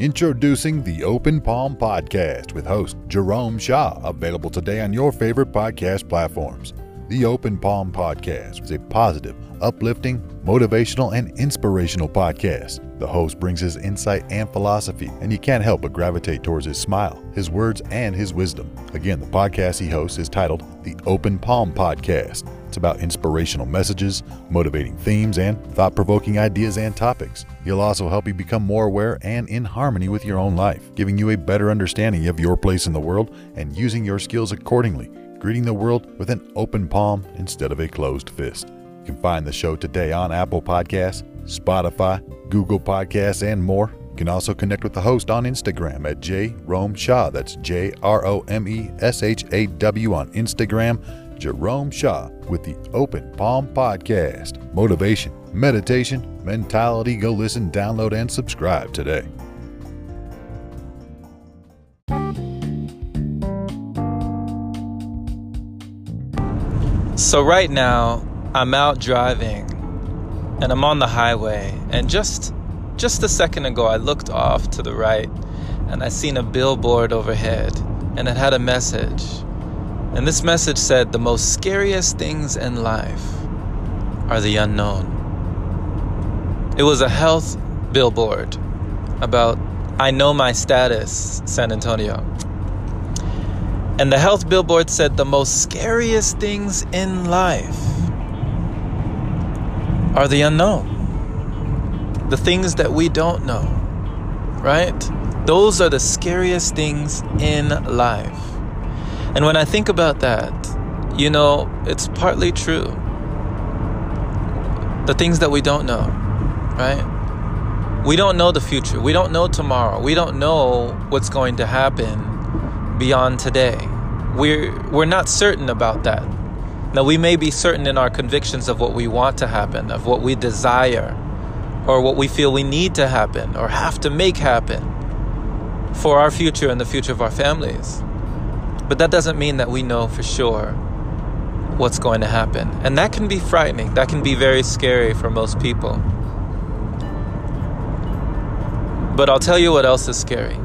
Introducing the Open Palm Podcast with host Jerome Shaw, available today on your favorite podcast platforms. The Open Palm Podcast is a positive, uplifting, motivational, and inspirational podcast. The host brings his insight and philosophy, and you can't help but gravitate towards his smile, his words, and his wisdom. Again, the podcast he hosts is titled The Open Palm Podcast. It's about inspirational messages, motivating themes, and thought provoking ideas and topics. He'll also help you become more aware and in harmony with your own life, giving you a better understanding of your place in the world and using your skills accordingly, greeting the world with an open palm instead of a closed fist. You can find the show today on Apple Podcasts, Spotify, Google Podcasts, and more. You can also connect with the host on Instagram at J Rome Shaw. That's J R O M E S H A W on Instagram. Jerome Shaw with the Open Palm Podcast. Motivation, meditation, mentality. Go listen, download, and subscribe today. So, right now, I'm out driving and I'm on the highway. And just, just a second ago, I looked off to the right and I seen a billboard overhead and it had a message. And this message said the most scariest things in life are the unknown. It was a health billboard about I know my status, San Antonio. And the health billboard said the most scariest things in life are the unknown. The things that we don't know, right? Those are the scariest things in life. And when I think about that, you know, it's partly true. The things that we don't know, right? We don't know the future. We don't know tomorrow. We don't know what's going to happen beyond today. We're we're not certain about that. Now we may be certain in our convictions of what we want to happen, of what we desire, or what we feel we need to happen or have to make happen for our future and the future of our families. But that doesn't mean that we know for sure what's going to happen. And that can be frightening. That can be very scary for most people. But I'll tell you what else is scary.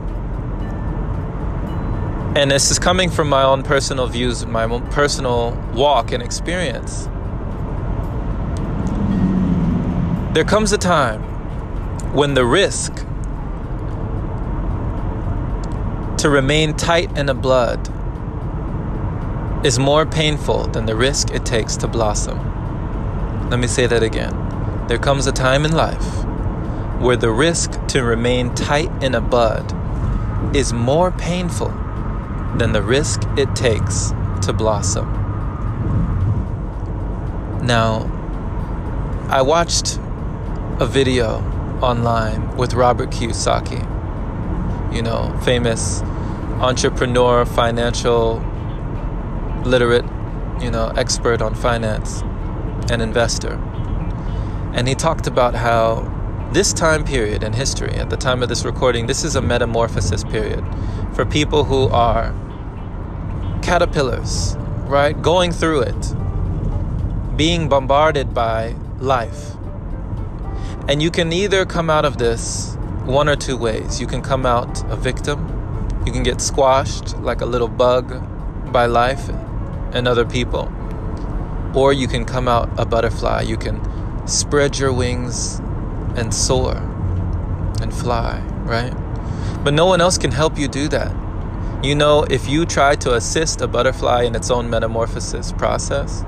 And this is coming from my own personal views and my own personal walk and experience. There comes a time when the risk to remain tight in the blood is more painful than the risk it takes to blossom. Let me say that again. There comes a time in life where the risk to remain tight in a bud is more painful than the risk it takes to blossom. Now, I watched a video online with Robert Kiyosaki, you know, famous entrepreneur, financial literate, you know, expert on finance and investor. And he talked about how this time period in history, at the time of this recording, this is a metamorphosis period for people who are caterpillars, right? Going through it, being bombarded by life. And you can either come out of this one or two ways. You can come out a victim, you can get squashed like a little bug by life and other people, or you can come out a butterfly. You can spread your wings and soar and fly, right? But no one else can help you do that. You know, if you try to assist a butterfly in its own metamorphosis process,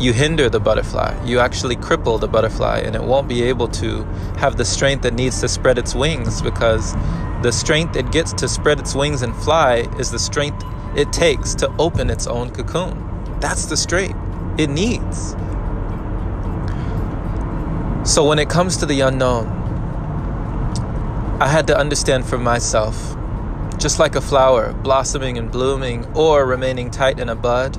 you hinder the butterfly. You actually cripple the butterfly, and it won't be able to have the strength it needs to spread its wings because the strength it gets to spread its wings and fly is the strength it takes to open its own cocoon. That's the strength it needs. So when it comes to the unknown, I had to understand for myself, just like a flower blossoming and blooming or remaining tight in a bud,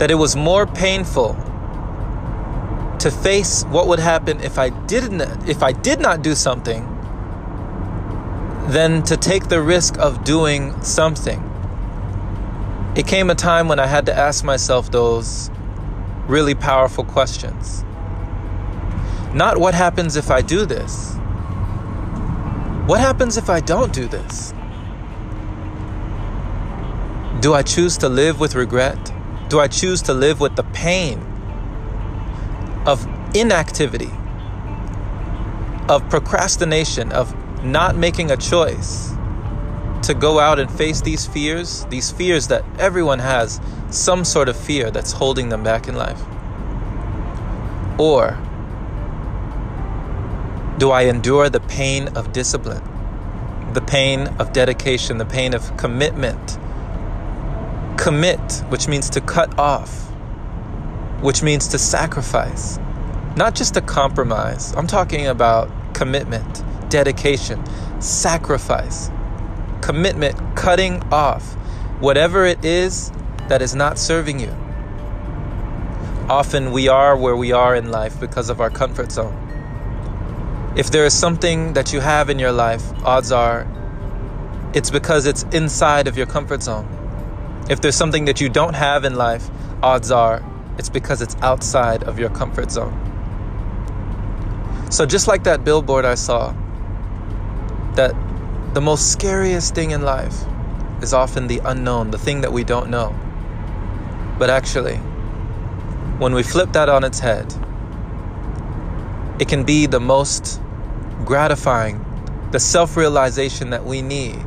that it was more painful to face what would happen if I didn't if I did not do something than to take the risk of doing something. It came a time when I had to ask myself those really powerful questions. Not what happens if I do this, What happens if I don't do this? Do I choose to live with regret? Do I choose to live with the pain of inactivity, of procrastination, of not making a choice to go out and face these fears, these fears that everyone has some sort of fear that's holding them back in life? Or do I endure the pain of discipline, the pain of dedication, the pain of commitment? Commit, which means to cut off, which means to sacrifice, not just to compromise. I'm talking about commitment, dedication, sacrifice, commitment, cutting off whatever it is that is not serving you. Often we are where we are in life because of our comfort zone. If there is something that you have in your life, odds are it's because it's inside of your comfort zone. If there's something that you don't have in life, odds are it's because it's outside of your comfort zone. So, just like that billboard I saw, that the most scariest thing in life is often the unknown, the thing that we don't know. But actually, when we flip that on its head, it can be the most gratifying, the self realization that we need.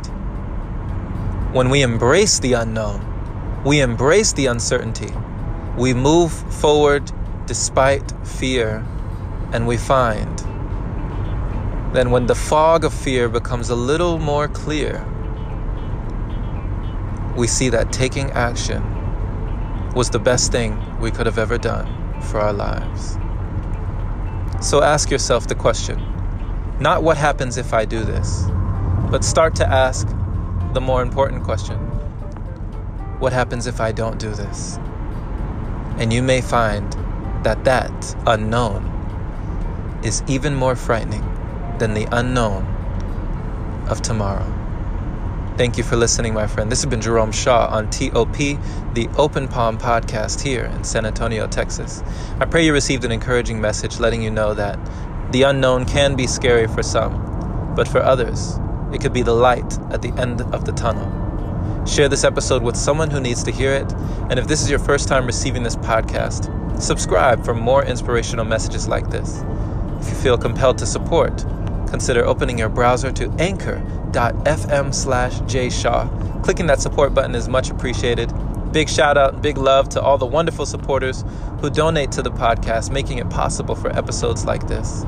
When we embrace the unknown, we embrace the uncertainty, we move forward despite fear, and we find then when the fog of fear becomes a little more clear, we see that taking action was the best thing we could have ever done for our lives. So ask yourself the question not what happens if I do this, but start to ask the more important question what happens if I don't do this? And you may find that that unknown is even more frightening than the unknown of tomorrow. Thank you for listening, my friend. This has been Jerome Shaw on TOP, the Open Palm podcast here in San Antonio, Texas. I pray you received an encouraging message letting you know that the unknown can be scary for some, but for others, it could be the light at the end of the tunnel. Share this episode with someone who needs to hear it. And if this is your first time receiving this podcast, subscribe for more inspirational messages like this. If you feel compelled to support, consider opening your browser to anchor.fm slash jshaw. Clicking that support button is much appreciated. Big shout out, big love to all the wonderful supporters who donate to the podcast, making it possible for episodes like this.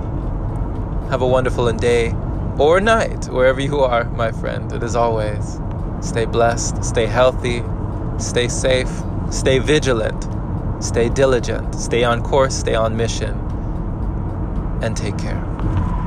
Have a wonderful day or night, wherever you are, my friend. And as always, stay blessed, stay healthy, stay safe, stay vigilant, stay diligent, stay on course, stay on mission, and take care.